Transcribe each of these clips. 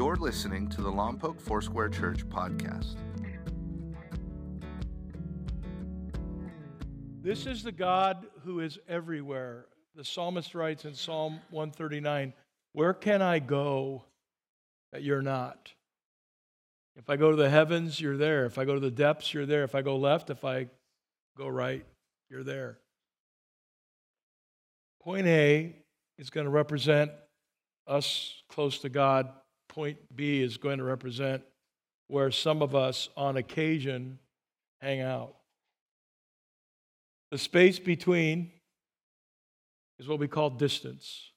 You're listening to the Lompoc Foursquare Church podcast. This is the God who is everywhere. The psalmist writes in Psalm 139 Where can I go that you're not? If I go to the heavens, you're there. If I go to the depths, you're there. If I go left, if I go right, you're there. Point A is going to represent us close to God. Point B is going to represent where some of us on occasion hang out. The space between is what we call distance.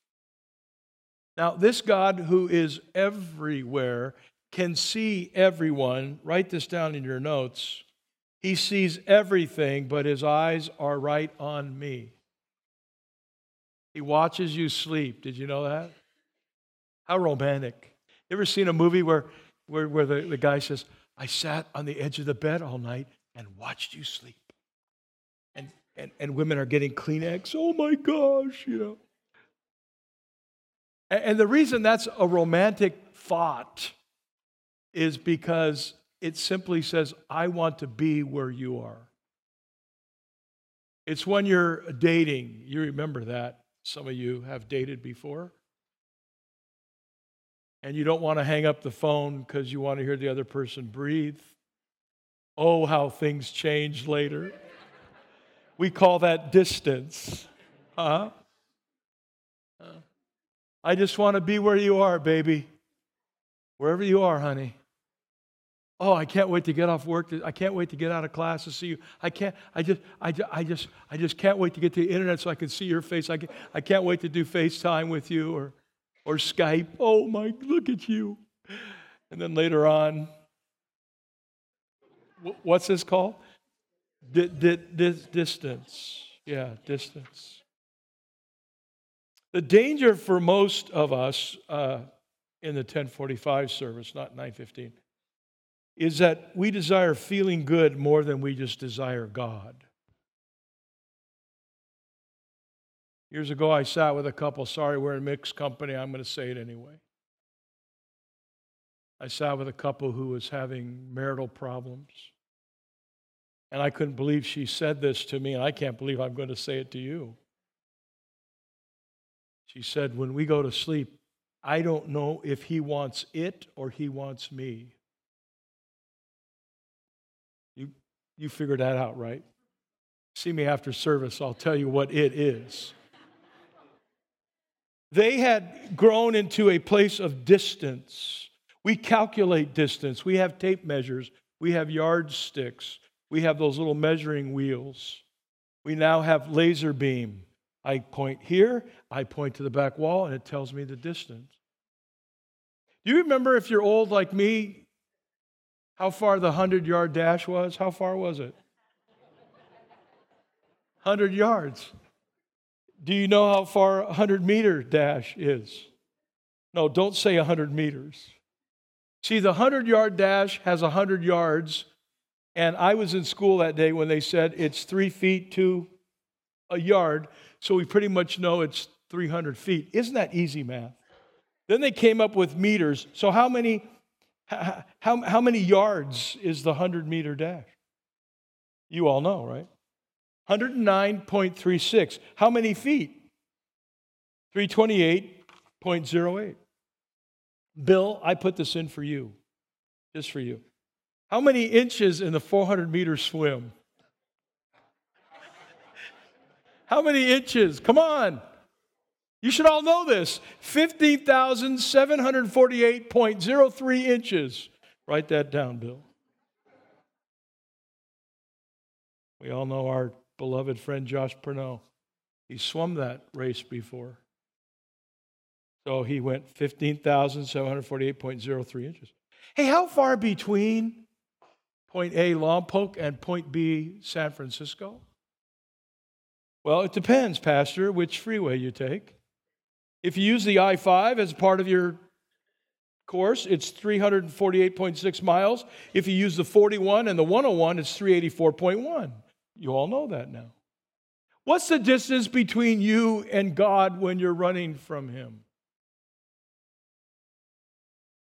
Now, this God who is everywhere can see everyone. Write this down in your notes. He sees everything, but his eyes are right on me. He watches you sleep. Did you know that? How romantic. You ever seen a movie where, where, where the, the guy says, I sat on the edge of the bed all night and watched you sleep? And, and, and women are getting Kleenex. Oh my gosh, you know. And, and the reason that's a romantic thought is because it simply says, I want to be where you are. It's when you're dating, you remember that. Some of you have dated before. And you don't want to hang up the phone because you want to hear the other person breathe. Oh, how things change later. We call that distance. Huh? I just want to be where you are, baby. Wherever you are, honey. Oh, I can't wait to get off work. I can't wait to get out of class to see you. I can't, I just, I just, I just, I just can't wait to get to the internet so I can see your face. I, can, I can't wait to do FaceTime with you or, or Skype. Oh my, look at you. And then later on, what's this called? D- d- d- distance. Yeah, distance. The danger for most of us uh, in the 1045 service, not 915, is that we desire feeling good more than we just desire God. Years ago, I sat with a couple. Sorry, we're in mixed company. I'm going to say it anyway. I sat with a couple who was having marital problems. And I couldn't believe she said this to me, and I can't believe I'm going to say it to you. She said, When we go to sleep, I don't know if he wants it or he wants me. You, you figured that out, right? See me after service, I'll tell you what it is. They had grown into a place of distance. We calculate distance. We have tape measures. We have yardsticks. We have those little measuring wheels. We now have laser beam. I point here, I point to the back wall, and it tells me the distance. Do you remember if you're old like me, how far the 100 yard dash was? How far was it? 100 yards. Do you know how far a 100 meter dash is? No, don't say 100 meters. See, the 100 yard dash has 100 yards, and I was in school that day when they said it's three feet to a yard, so we pretty much know it's 300 feet. Isn't that easy math? Then they came up with meters. So, how many how, how, many yards is the 100 meter dash? You all know, right? 109.36. How many feet? 328.08. Bill, I put this in for you, just for you. How many inches in the 400 meter swim? How many inches? Come on. You should all know this 15,748.03 inches. Write that down, Bill. We all know our beloved friend Josh Pernot. He swum that race before. So he went 15,748.03 inches. Hey, how far between point A, Lompoc, and point B, San Francisco? Well, it depends, Pastor, which freeway you take. If you use the I 5 as part of your course, it's 348.6 miles. If you use the 41 and the 101, it's 384.1. You all know that now. What's the distance between you and God when you're running from Him?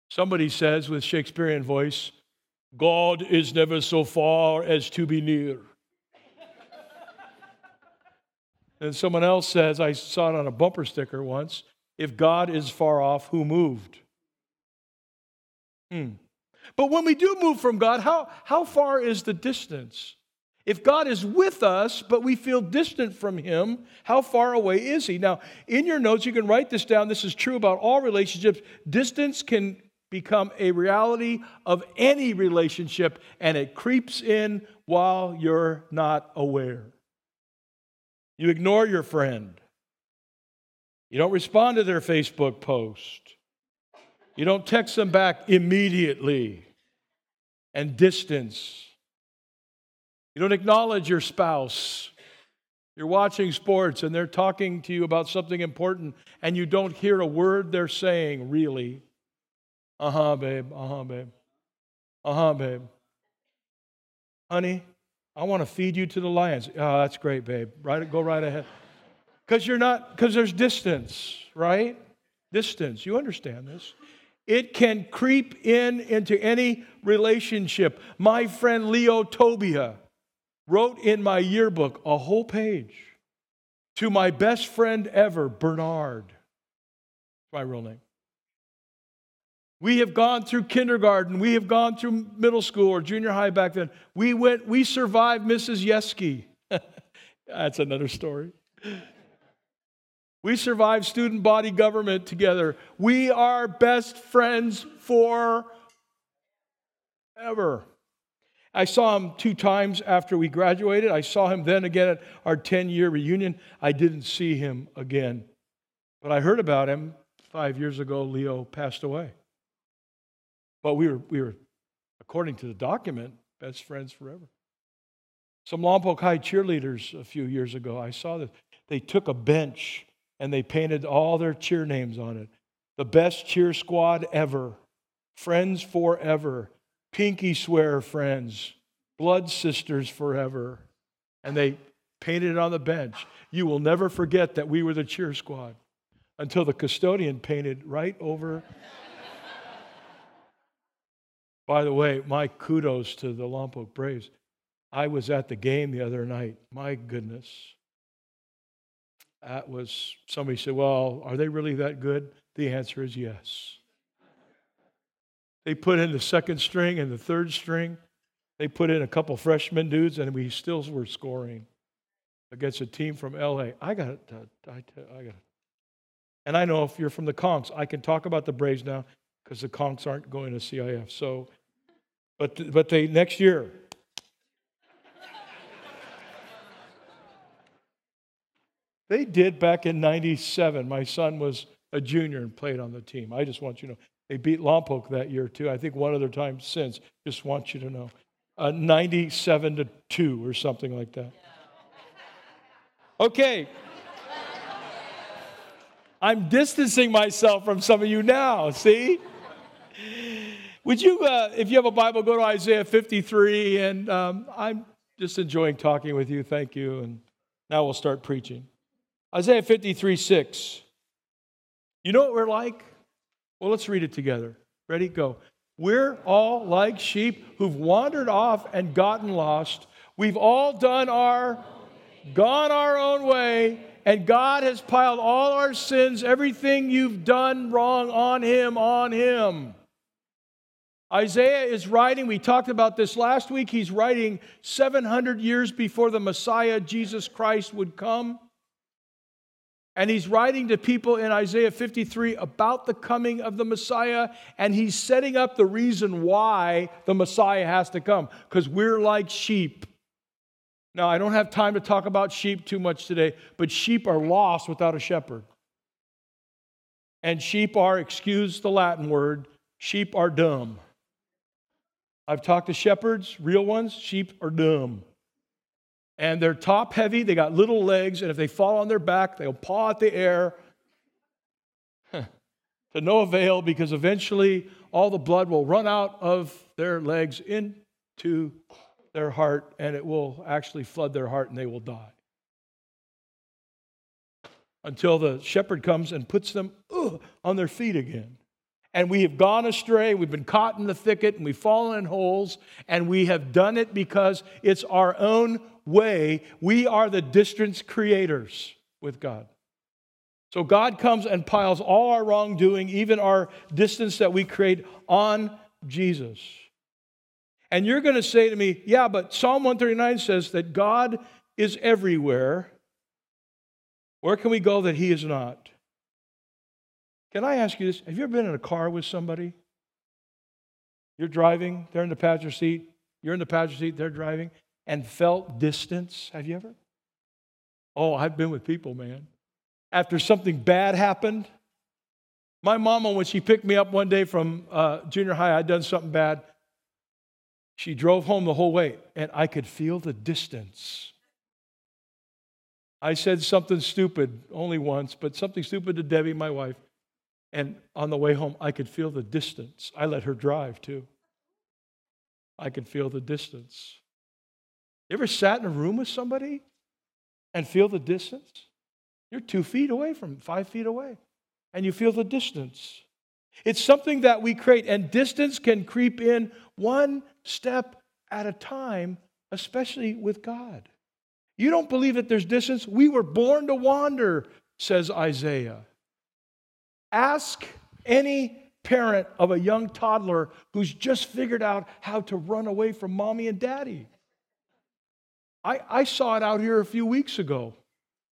Somebody says with Shakespearean voice, God is never so far as to be near. and someone else says, I saw it on a bumper sticker once, if God is far off, who moved? Hmm. But when we do move from God, how, how far is the distance? If God is with us, but we feel distant from Him, how far away is He? Now, in your notes, you can write this down. This is true about all relationships. Distance can become a reality of any relationship, and it creeps in while you're not aware. You ignore your friend, you don't respond to their Facebook post, you don't text them back immediately, and distance you don't acknowledge your spouse. You're watching sports and they're talking to you about something important and you don't hear a word they're saying, really. Uh huh, babe. Uh huh, babe. Uh huh, babe. Honey, I want to feed you to the lions. Oh, that's great, babe. Right, go right ahead. Because you're not, because there's distance, right? Distance. You understand this. It can creep in into any relationship. My friend Leo Tobia wrote in my yearbook a whole page to my best friend ever, Bernard. My real name. We have gone through kindergarten. We have gone through middle school or junior high back then. We went, we survived Mrs. Yeski. That's another story. We survived student body government together. We are best friends forever. I saw him two times after we graduated. I saw him then again at our 10 year reunion. I didn't see him again. But I heard about him five years ago. Leo passed away. But we were, we were according to the document, best friends forever. Some Lompoc High cheerleaders a few years ago, I saw that they took a bench and they painted all their cheer names on it. The best cheer squad ever, friends forever, pinky swear friends, blood sisters forever. And they painted it on the bench. You will never forget that we were the cheer squad until the custodian painted right over. By the way, my kudos to the Lompoc Braves. I was at the game the other night. My goodness. That was, somebody said, Well, are they really that good? The answer is yes. They put in the second string and the third string. They put in a couple freshman dudes, and we still were scoring against a team from LA. I got it. I, got it. And I know if you're from the Conks, I can talk about the Braves now because the Conks aren't going to CIF. So, but but they next year. they did back in '97. My son was a junior and played on the team. I just want you to know they beat Lompoc that year, too. I think one other time since. Just want you to know. Uh, 97 to 2 or something like that. Okay. I'm distancing myself from some of you now, see? Would you, uh, if you have a Bible, go to Isaiah 53, and um, I'm just enjoying talking with you. Thank you. And now we'll start preaching. Isaiah 53 6. You know what we're like? Well, let's read it together. Ready? Go. We're all like sheep who've wandered off and gotten lost. We've all done our, gone our own way, and God has piled all our sins, everything you've done wrong on Him, on Him. Isaiah is writing, we talked about this last week, he's writing 700 years before the Messiah, Jesus Christ, would come. And he's writing to people in Isaiah 53 about the coming of the Messiah, and he's setting up the reason why the Messiah has to come, because we're like sheep. Now, I don't have time to talk about sheep too much today, but sheep are lost without a shepherd. And sheep are, excuse the Latin word, sheep are dumb. I've talked to shepherds, real ones, sheep are dumb and they're top heavy. They got little legs, and if they fall on their back, they'll paw at the air to no avail because eventually all the blood will run out of their legs into their heart, and it will actually flood their heart, and they will die. Until the shepherd comes and puts them on their feet again. And we have gone astray. We've been caught in the thicket and we've fallen in holes, and we have done it because it's our own way. We are the distance creators with God. So God comes and piles all our wrongdoing, even our distance that we create, on Jesus. And you're going to say to me, yeah, but Psalm 139 says that God is everywhere. Where can we go that He is not? Can I ask you this? Have you ever been in a car with somebody? You're driving, they're in the passenger seat, you're in the passenger seat, they're driving, and felt distance. Have you ever? Oh, I've been with people, man. After something bad happened, my mama, when she picked me up one day from uh, junior high, I'd done something bad. She drove home the whole way, and I could feel the distance. I said something stupid only once, but something stupid to Debbie, my wife. And on the way home, I could feel the distance. I let her drive too. I could feel the distance. You ever sat in a room with somebody and feel the distance? You're two feet away from five feet away, and you feel the distance. It's something that we create, and distance can creep in one step at a time, especially with God. You don't believe that there's distance? We were born to wander, says Isaiah. Ask any parent of a young toddler who's just figured out how to run away from mommy and daddy. I, I saw it out here a few weeks ago.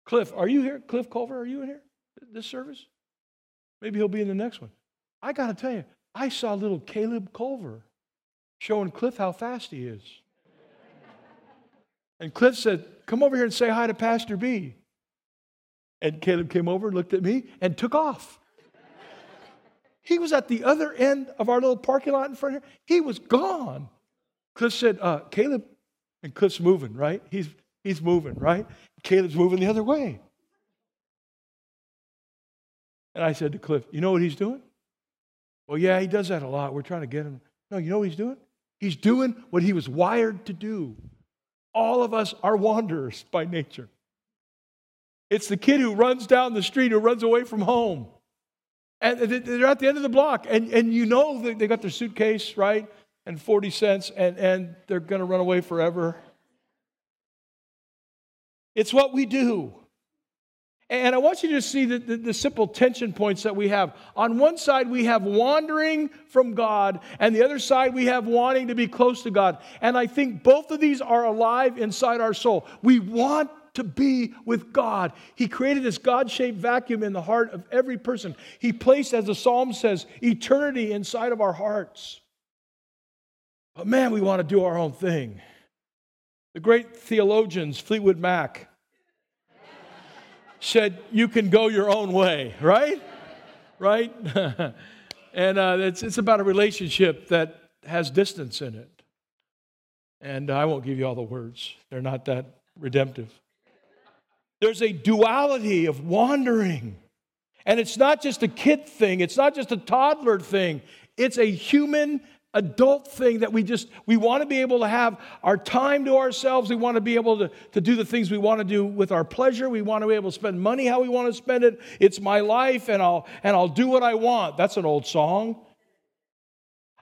Cliff, are you here? Cliff Culver, are you in here this service? Maybe he'll be in the next one. I got to tell you, I saw little Caleb Culver showing Cliff how fast he is. And Cliff said, Come over here and say hi to Pastor B. And Caleb came over, looked at me, and took off. He was at the other end of our little parking lot in front of here. He was gone. Cliff said, uh, Caleb, and Cliff's moving, right? He's, he's moving, right? Caleb's moving the other way. And I said to Cliff, You know what he's doing? Well, yeah, he does that a lot. We're trying to get him. No, you know what he's doing? He's doing what he was wired to do. All of us are wanderers by nature. It's the kid who runs down the street who runs away from home. And they're at the end of the block, and, and you know they got their suitcase, right? And 40 cents, and, and they're going to run away forever. It's what we do. And I want you to see the, the, the, simple tension points that we have. On one side, we have wandering from God, and the other side, we have wanting to be close to God. And I think both of these are alive inside our soul. We want to be with God. He created this God shaped vacuum in the heart of every person. He placed, as the psalm says, eternity inside of our hearts. But man, we want to do our own thing. The great theologians, Fleetwood Mac, said, You can go your own way, right? Right? and uh, it's, it's about a relationship that has distance in it. And I won't give you all the words, they're not that redemptive. There's a duality of wandering. And it's not just a kid thing, it's not just a toddler thing, it's a human adult thing that we just we want to be able to have our time to ourselves. We want to be able to, to do the things we want to do with our pleasure. We want to be able to spend money how we want to spend it. It's my life and i'll and i'll do what i want. That's an old song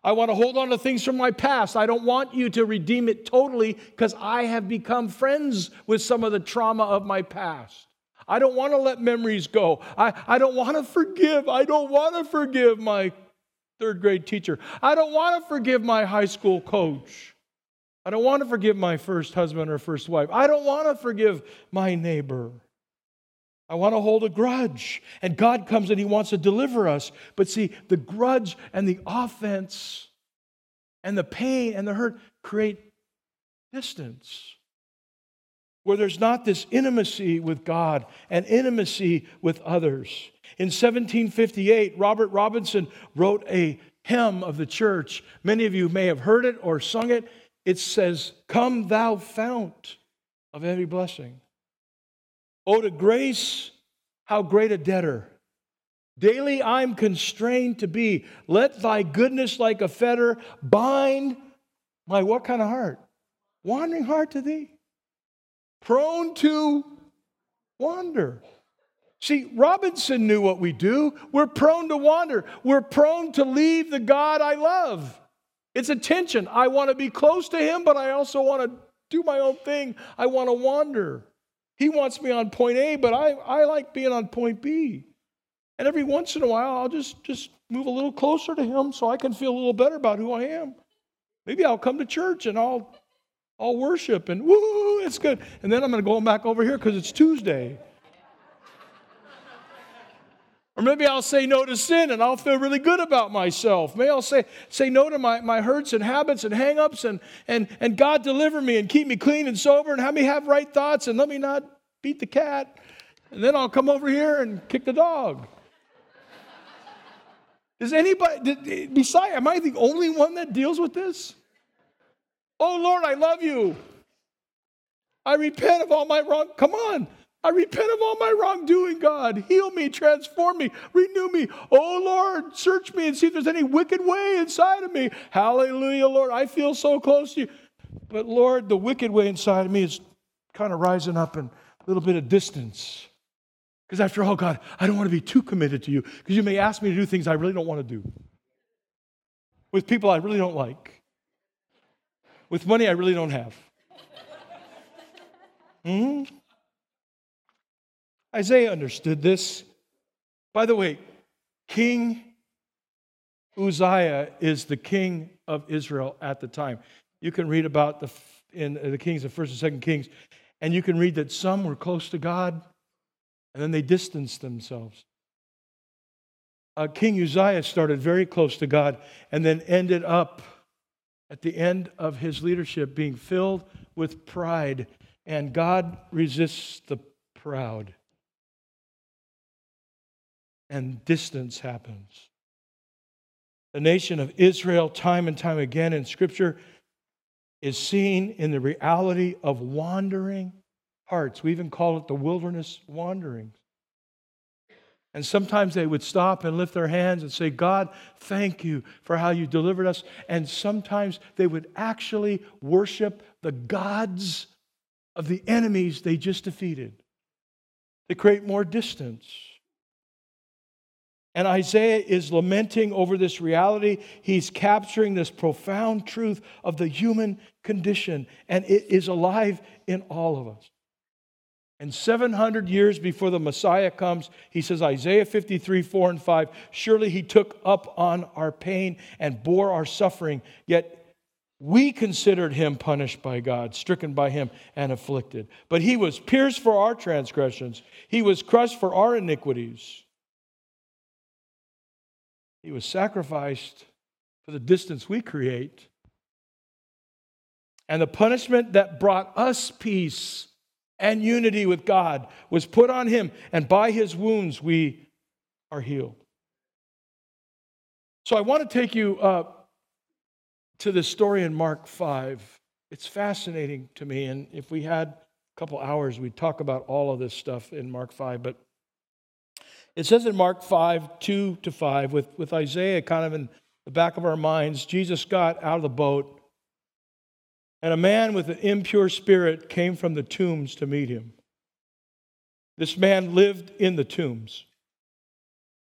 I want to hold on to things from my past. I don't want you to redeem it totally because I have become friends with some of the trauma of my past. I don't want to let memories go. I, I don't want to forgive. I don't want to forgive my third grade teacher. I don't want to forgive my high school coach. I don't want to forgive my first husband or first wife. I don't want to forgive my neighbor. I want to hold a grudge. And God comes and He wants to deliver us. But see, the grudge and the offense and the pain and the hurt create distance where there's not this intimacy with God and intimacy with others. In 1758, Robert Robinson wrote a hymn of the church. Many of you may have heard it or sung it. It says, Come, thou fount of every blessing. Oh, to grace, how great a debtor. Daily I'm constrained to be. Let thy goodness like a fetter bind my what kind of heart? Wandering heart to thee. Prone to wander. See, Robinson knew what we do. We're prone to wander. We're prone to leave the God I love. It's a tension. I want to be close to him, but I also want to do my own thing. I want to wander. He wants me on point A, but I, I like being on point B. And every once in a while, I'll just, just move a little closer to him so I can feel a little better about who I am. Maybe I'll come to church and I'll, I'll worship and woo, it's good. And then I'm going to go back over here because it's Tuesday. Or maybe I'll say no to sin and I'll feel really good about myself. Maybe I'll say, say no to my, my hurts and habits and hangups and, and, and God deliver me and keep me clean and sober and have me have right thoughts and let me not beat the cat. And then I'll come over here and kick the dog. Does anybody, besides, am I the only one that deals with this? Oh Lord, I love you. I repent of all my wrong. Come on. I repent of all my wrongdoing, God. Heal me, transform me, renew me. Oh, Lord, search me and see if there's any wicked way inside of me. Hallelujah, Lord. I feel so close to you. But, Lord, the wicked way inside of me is kind of rising up in a little bit of distance. Because, after all, God, I don't want to be too committed to you because you may ask me to do things I really don't want to do with people I really don't like, with money I really don't have. Hmm? Isaiah understood this. By the way, King Uzziah is the king of Israel at the time. You can read about the in the kings of First and Second Kings, and you can read that some were close to God, and then they distanced themselves. Uh, king Uzziah started very close to God, and then ended up at the end of his leadership being filled with pride, and God resists the proud and distance happens. The nation of Israel, time and time again in Scripture, is seen in the reality of wandering hearts. We even call it the wilderness wanderings. And sometimes they would stop and lift their hands and say, God, thank you for how you delivered us. And sometimes they would actually worship the gods of the enemies they just defeated to create more distance. And Isaiah is lamenting over this reality. He's capturing this profound truth of the human condition, and it is alive in all of us. And 700 years before the Messiah comes, he says, Isaiah 53, 4 and 5, surely he took up on our pain and bore our suffering, yet we considered him punished by God, stricken by him, and afflicted. But he was pierced for our transgressions, he was crushed for our iniquities. He was sacrificed for the distance we create. And the punishment that brought us peace and unity with God was put on him, and by his wounds we are healed. So I want to take you uh, to the story in Mark 5. It's fascinating to me, and if we had a couple hours, we'd talk about all of this stuff in Mark 5. But it says in Mark 5, 2 to 5, with, with Isaiah kind of in the back of our minds, Jesus got out of the boat, and a man with an impure spirit came from the tombs to meet him. This man lived in the tombs.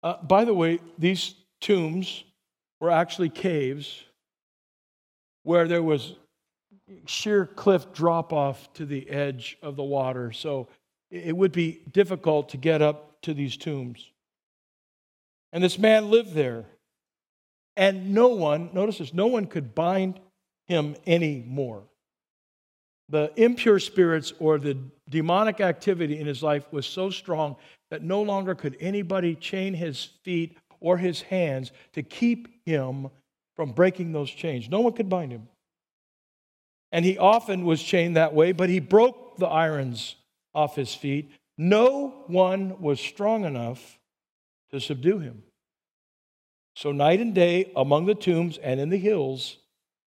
Uh, by the way, these tombs were actually caves where there was sheer cliff drop off to the edge of the water. So it would be difficult to get up to these tombs. And this man lived there. And no one, notice this, no one could bind him anymore. The impure spirits or the demonic activity in his life was so strong that no longer could anybody chain his feet or his hands to keep him from breaking those chains. No one could bind him. And he often was chained that way, but he broke the irons off his feet no one was strong enough to subdue him. So, night and day, among the tombs and in the hills,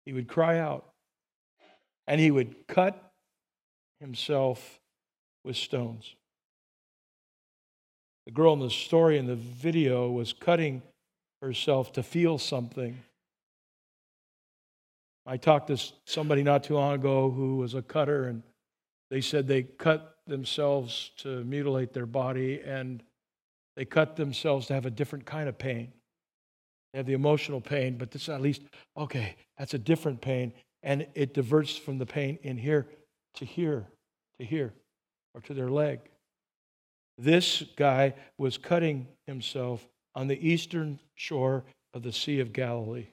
he would cry out. And he would cut himself with stones. The girl in the story in the video was cutting herself to feel something. I talked to somebody not too long ago who was a cutter, and they said they cut themselves to mutilate their body, and They cut themselves to have a different kind of pain. They have the emotional pain, but this at least, okay, that's a different pain. And it diverts from the pain in here to here, to here, or to their leg. This guy was cutting himself on the eastern shore of the Sea of Galilee.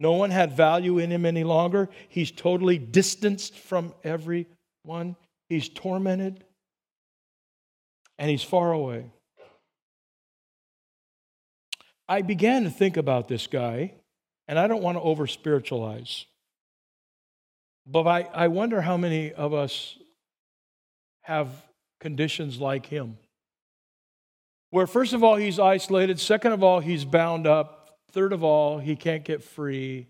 No one had value in him any longer. He's totally distanced from everyone. He's tormented and he's far away. I began to think about this guy, and I don't want to over spiritualize, but I, I wonder how many of us have conditions like him. Where, first of all, he's isolated, second of all, he's bound up, third of all, he can't get free.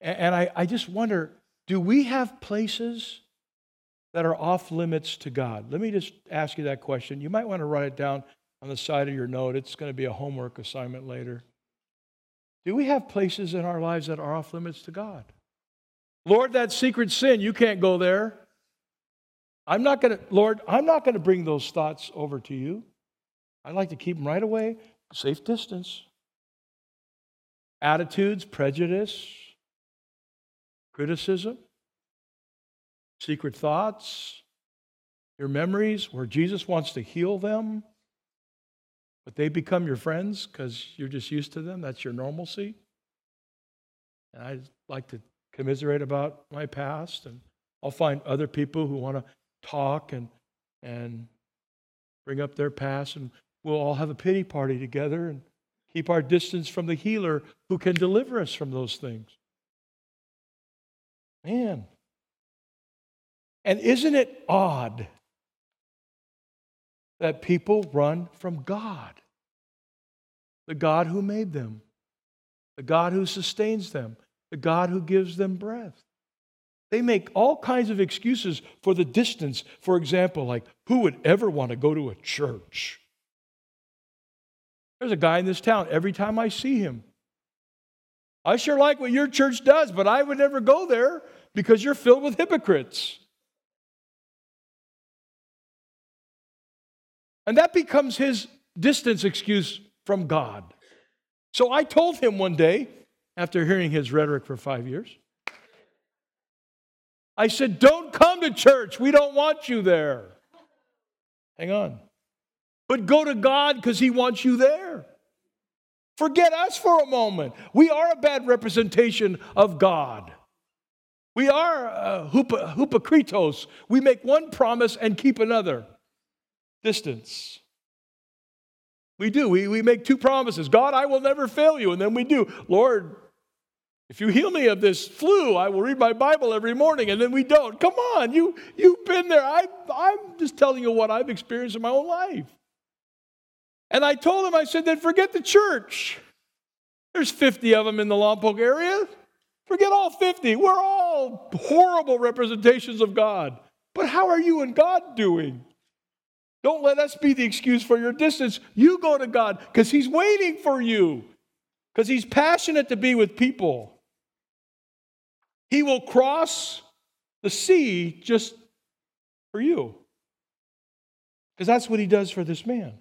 And I, I just wonder do we have places that are off limits to God? Let me just ask you that question. You might want to write it down on the side of your note. It's going to be a homework assignment later. Do we have places in our lives that are off limits to God? Lord, that secret sin, you can't go there. I'm not going to, Lord, I'm not going to bring those thoughts over to you. I'd like to keep them right away, safe distance. Attitudes, prejudice, criticism, secret thoughts, your memories where Jesus wants to heal them, but they become your friends because you're just used to them. That's your normalcy. And I like to commiserate about my past, and I'll find other people who want to talk and, and bring up their past, and we'll all have a pity party together and keep our distance from the healer who can deliver us from those things. Man. And isn't it odd that people run from God? The God who made them, the God who sustains them, the God who gives them breath. They make all kinds of excuses for the distance. For example, like, who would ever want to go to a church? There's a guy in this town, every time I see him, I sure like what your church does, but I would never go there because you're filled with hypocrites. And that becomes his distance excuse from God. So I told him one day, after hearing his rhetoric for five years, I said, Don't come to church. We don't want you there. Hang on. But go to God because He wants you there. Forget us for a moment. We are a bad representation of God. We are uh, hypocritos. We make one promise and keep another. Distance. We do. We, we make two promises God, I will never fail you. And then we do. Lord, if you heal me of this flu, I will read my Bible every morning, and then we don't. Come on, you, you've been there. I, I'm just telling you what I've experienced in my own life. And I told him, I said, then forget the church. There's 50 of them in the Lompoc area. Forget all 50. We're all horrible representations of God. But how are you and God doing? Don't let us be the excuse for your distance. You go to God because He's waiting for you, because He's passionate to be with people. He will cross the sea just for you. Because that's what he does for this man.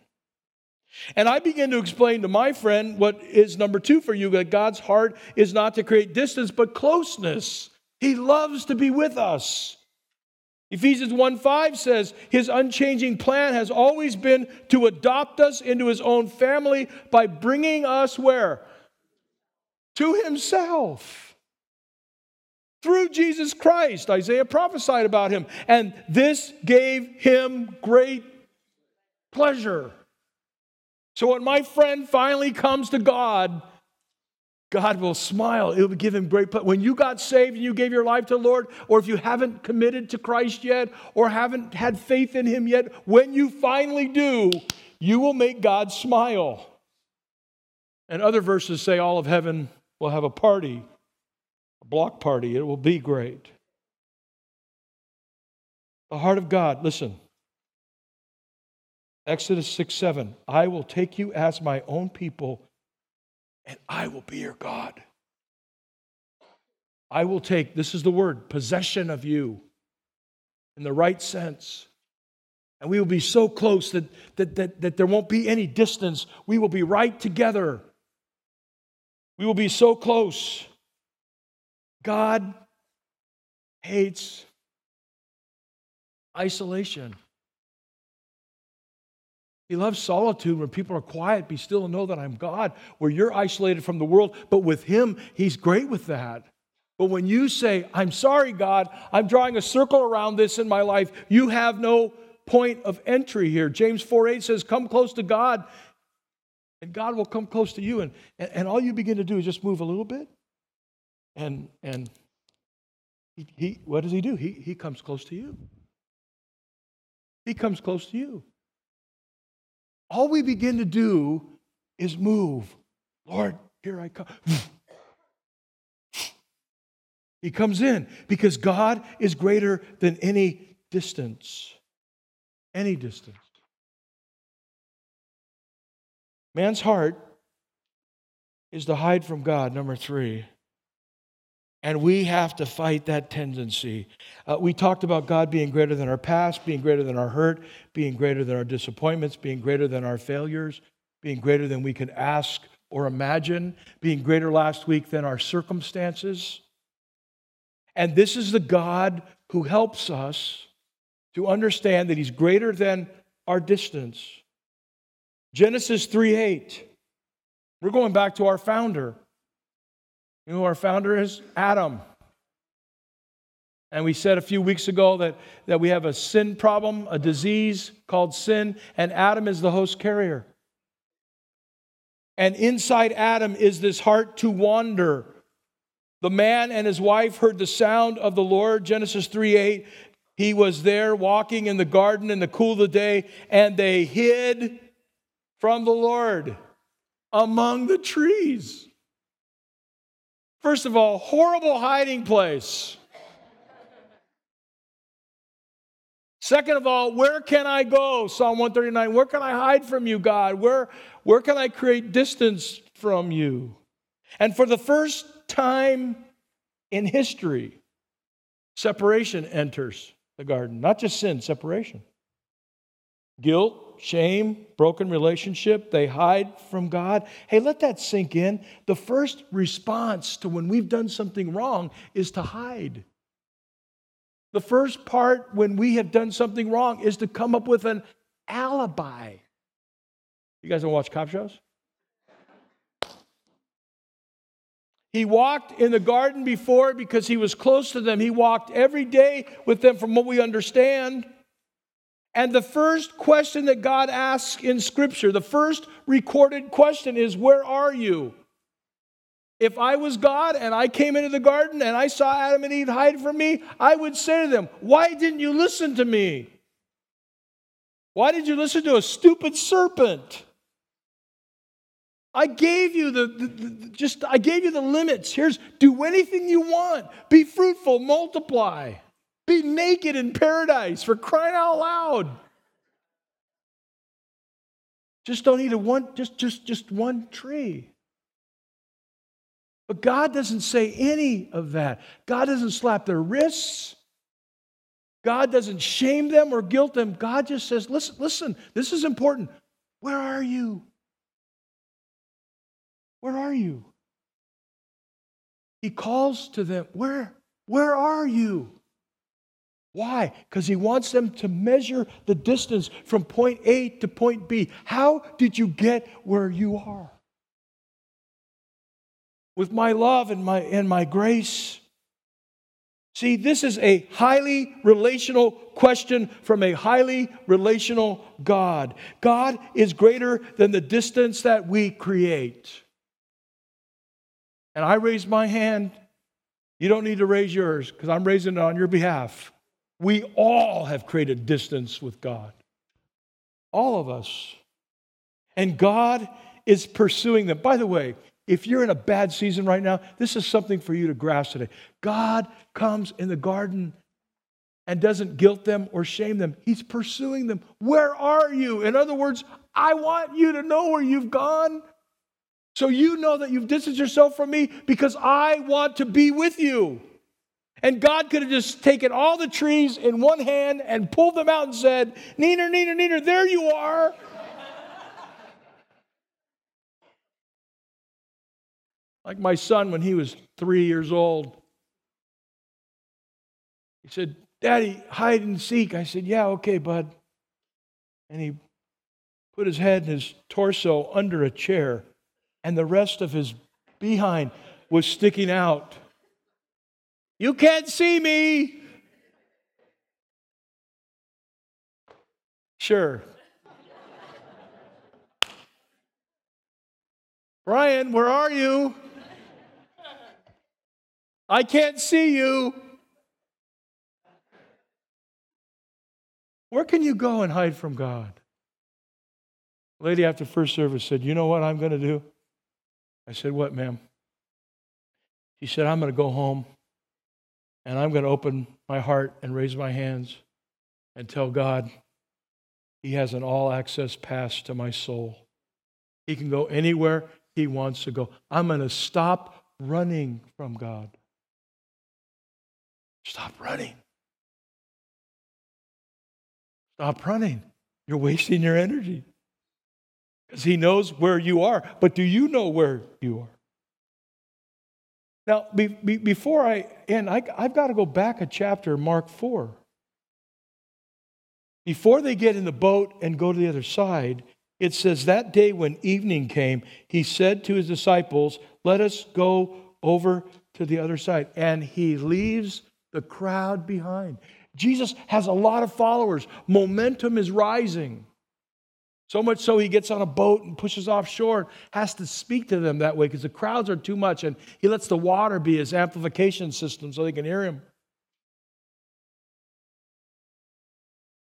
And I begin to explain to my friend what is number two for you that God's heart is not to create distance, but closeness. He loves to be with us. Ephesians 1 5 says, His unchanging plan has always been to adopt us into His own family by bringing us where? To Himself through Jesus Christ. Isaiah prophesied about him, and this gave him great pleasure. So when my friend finally comes to God, God will smile. It will give him great pleasure. When you got saved and you gave your life to the Lord, or if you haven't committed to Christ yet, or haven't had faith in him yet, when you finally do, you will make God smile. And other verses say all of heaven will have a party a block party. It will be great. The heart of God, listen. Exodus 6 7. I will take you as my own people, and I will be your God. I will take, this is the word, possession of you in the right sense. And we will be so close that, that, that, that there won't be any distance. We will be right together. We will be so close. God hates isolation. He loves solitude when people are quiet, be still and know that I'm God, where you're isolated from the world. But with Him, He's great with that. But when you say, I'm sorry, God, I'm drawing a circle around this in my life, you have no point of entry here. James 4 8 says, Come close to God, and God will come close to you. And, and, and all you begin to do is just move a little bit. And, and he, he, what does He do? He, he comes close to you. He comes close to you. All we begin to do is move. Lord, here I come. He comes in because God is greater than any distance. Any distance. Man's heart is to hide from God, number three. And we have to fight that tendency. Uh, we talked about God being greater than our past, being greater than our hurt, being greater than our disappointments, being greater than our failures, being greater than we can ask or imagine, being greater last week than our circumstances. And this is the God who helps us to understand that He's greater than our distance. Genesis 3 8. We're going back to our founder. You know, our founder is Adam. And we said a few weeks ago that, that we have a sin problem, a disease called sin, and Adam is the host carrier. And inside Adam is this heart to wander. The man and his wife heard the sound of the Lord, Genesis 3 8. He was there walking in the garden in the cool of the day, and they hid from the Lord among the trees. First of all, horrible hiding place. Second of all, where can I go? Psalm 139. Where can I hide from you, God? Where, where can I create distance from you? And for the first time in history, separation enters the garden. Not just sin, separation. Guilt, shame, broken relationship, they hide from God. Hey, let that sink in. The first response to when we've done something wrong is to hide. The first part when we have done something wrong is to come up with an alibi. You guys don't watch cop shows? He walked in the garden before because he was close to them. He walked every day with them, from what we understand. And the first question that God asks in Scripture, the first recorded question is, Where are you? If I was God and I came into the garden and I saw Adam and Eve hide from me, I would say to them, Why didn't you listen to me? Why did you listen to a stupid serpent? I gave you the, the, the, just I gave you the limits. Here's do anything you want. Be fruitful, multiply. Be naked in paradise for crying out loud. Just don't eat a one, just, just, just one tree. But God doesn't say any of that. God doesn't slap their wrists. God doesn't shame them or guilt them. God just says, listen, listen, this is important. Where are you? Where are you? He calls to them, Where, where are you? Why? Because he wants them to measure the distance from point A to point B. How did you get where you are? With my love and my, and my grace. See, this is a highly relational question from a highly relational God. God is greater than the distance that we create. And I raise my hand. You don't need to raise yours because I'm raising it on your behalf. We all have created distance with God. All of us. And God is pursuing them. By the way, if you're in a bad season right now, this is something for you to grasp today. God comes in the garden and doesn't guilt them or shame them. He's pursuing them. Where are you? In other words, I want you to know where you've gone. So you know that you've distanced yourself from me because I want to be with you. And God could have just taken all the trees in one hand and pulled them out and said, Neener, Neener, Neener, there you are. like my son when he was three years old. He said, Daddy, hide and seek. I said, Yeah, okay, bud. And he put his head and his torso under a chair, and the rest of his behind was sticking out. You can't see me. Sure. Brian, where are you? I can't see you. Where can you go and hide from God? lady after first service said, You know what I'm going to do? I said, What, ma'am? She said, I'm going to go home and I'm going to open my heart and raise my hands and tell God He has an all access pass to my soul. He can go anywhere He wants to go. I'm going to stop running from God. Stop running. Stop running. You're wasting your energy because He knows where you are. But do you know where you are? Now, be, be, before I end, I, I've got to go back a chapter, Mark 4. Before they get in the boat and go to the other side, it says, That day when evening came, he said to his disciples, Let us go over to the other side. And he leaves the crowd behind. Jesus has a lot of followers, momentum is rising. So much so he gets on a boat and pushes offshore, and has to speak to them that way because the crowds are too much, and he lets the water be his amplification system so they can hear him.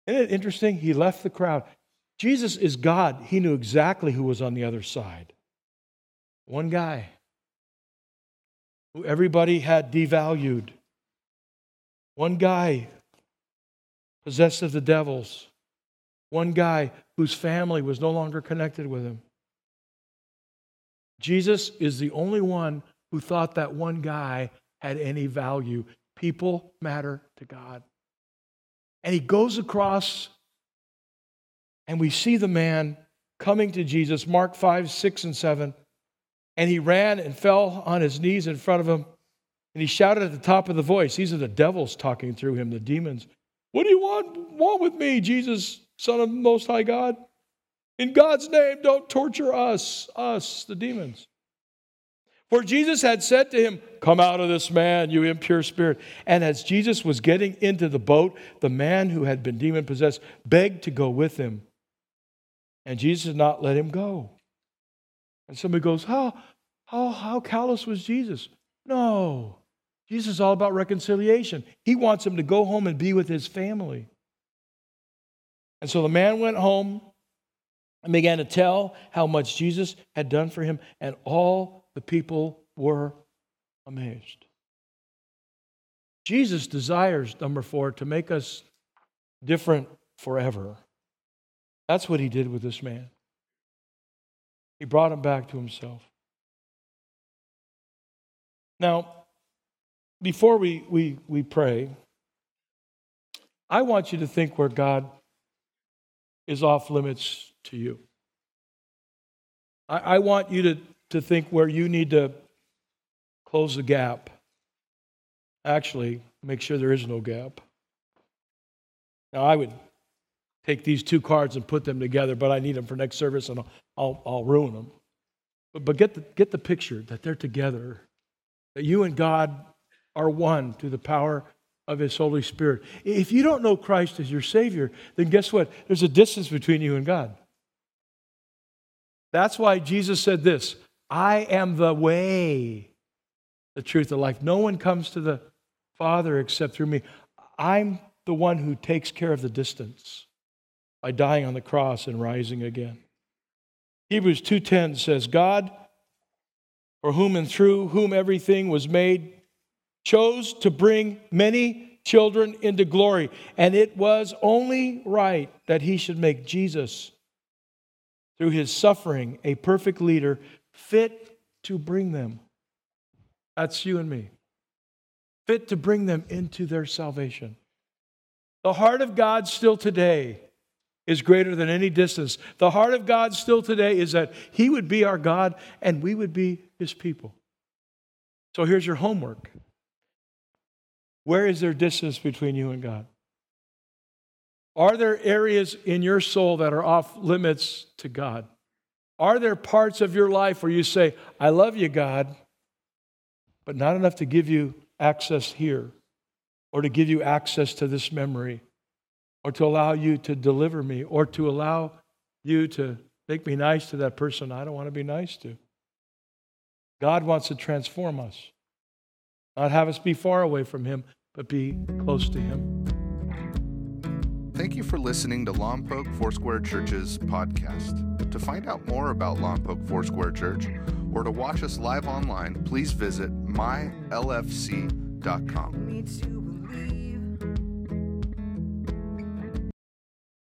Isn't it interesting? He left the crowd. Jesus is God. He knew exactly who was on the other side. One guy who everybody had devalued. One guy possessed of the devils. One guy whose family was no longer connected with him. Jesus is the only one who thought that one guy had any value. People matter to God. And he goes across, and we see the man coming to Jesus, Mark 5, 6, and 7. And he ran and fell on his knees in front of him. And he shouted at the top of the voice. These are the devils talking through him, the demons. What do you want, want with me, Jesus, Son of Most High God? In God's name, don't torture us, us, the demons. For Jesus had said to him, Come out of this man, you impure spirit. And as Jesus was getting into the boat, the man who had been demon possessed begged to go with him. And Jesus did not let him go. And somebody goes, How, how, how callous was Jesus? No. Jesus is all about reconciliation. He wants him to go home and be with his family. And so the man went home and began to tell how much Jesus had done for him, and all the people were amazed. Jesus desires, number four, to make us different forever. That's what he did with this man. He brought him back to himself. Now, before we, we, we pray, I want you to think where God is off limits to you. I, I want you to, to think where you need to close the gap. Actually, make sure there is no gap. Now, I would take these two cards and put them together, but I need them for next service and I'll, I'll, I'll ruin them. But, but get, the, get the picture that they're together, that you and God are one through the power of His Holy Spirit. If you don't know Christ as your Savior, then guess what? There's a distance between you and God. That's why Jesus said this I am the way, the truth, the life. No one comes to the Father except through me. I'm the one who takes care of the distance by dying on the cross and rising again. Hebrews 2:10 says, God, for whom and through whom everything was made, chose to bring many children into glory, and it was only right that he should make Jesus through his suffering, a perfect leader, fit to bring them. That's you and me. fit to bring them into their salvation. The heart of God still today is greater than any distance. The heart of God still today is that He would be our God and we would be His people. So here's your homework Where is there distance between you and God? Are there areas in your soul that are off limits to God? Are there parts of your life where you say, I love you, God, but not enough to give you access here or to give you access to this memory or to allow you to deliver me or to allow you to make me nice to that person I don't want to be nice to? God wants to transform us, not have us be far away from Him, but be close to Him. Thank you for listening to Lompoc Foursquare Church's podcast. To find out more about Lompoc Foursquare Church or to watch us live online, please visit mylfc.com.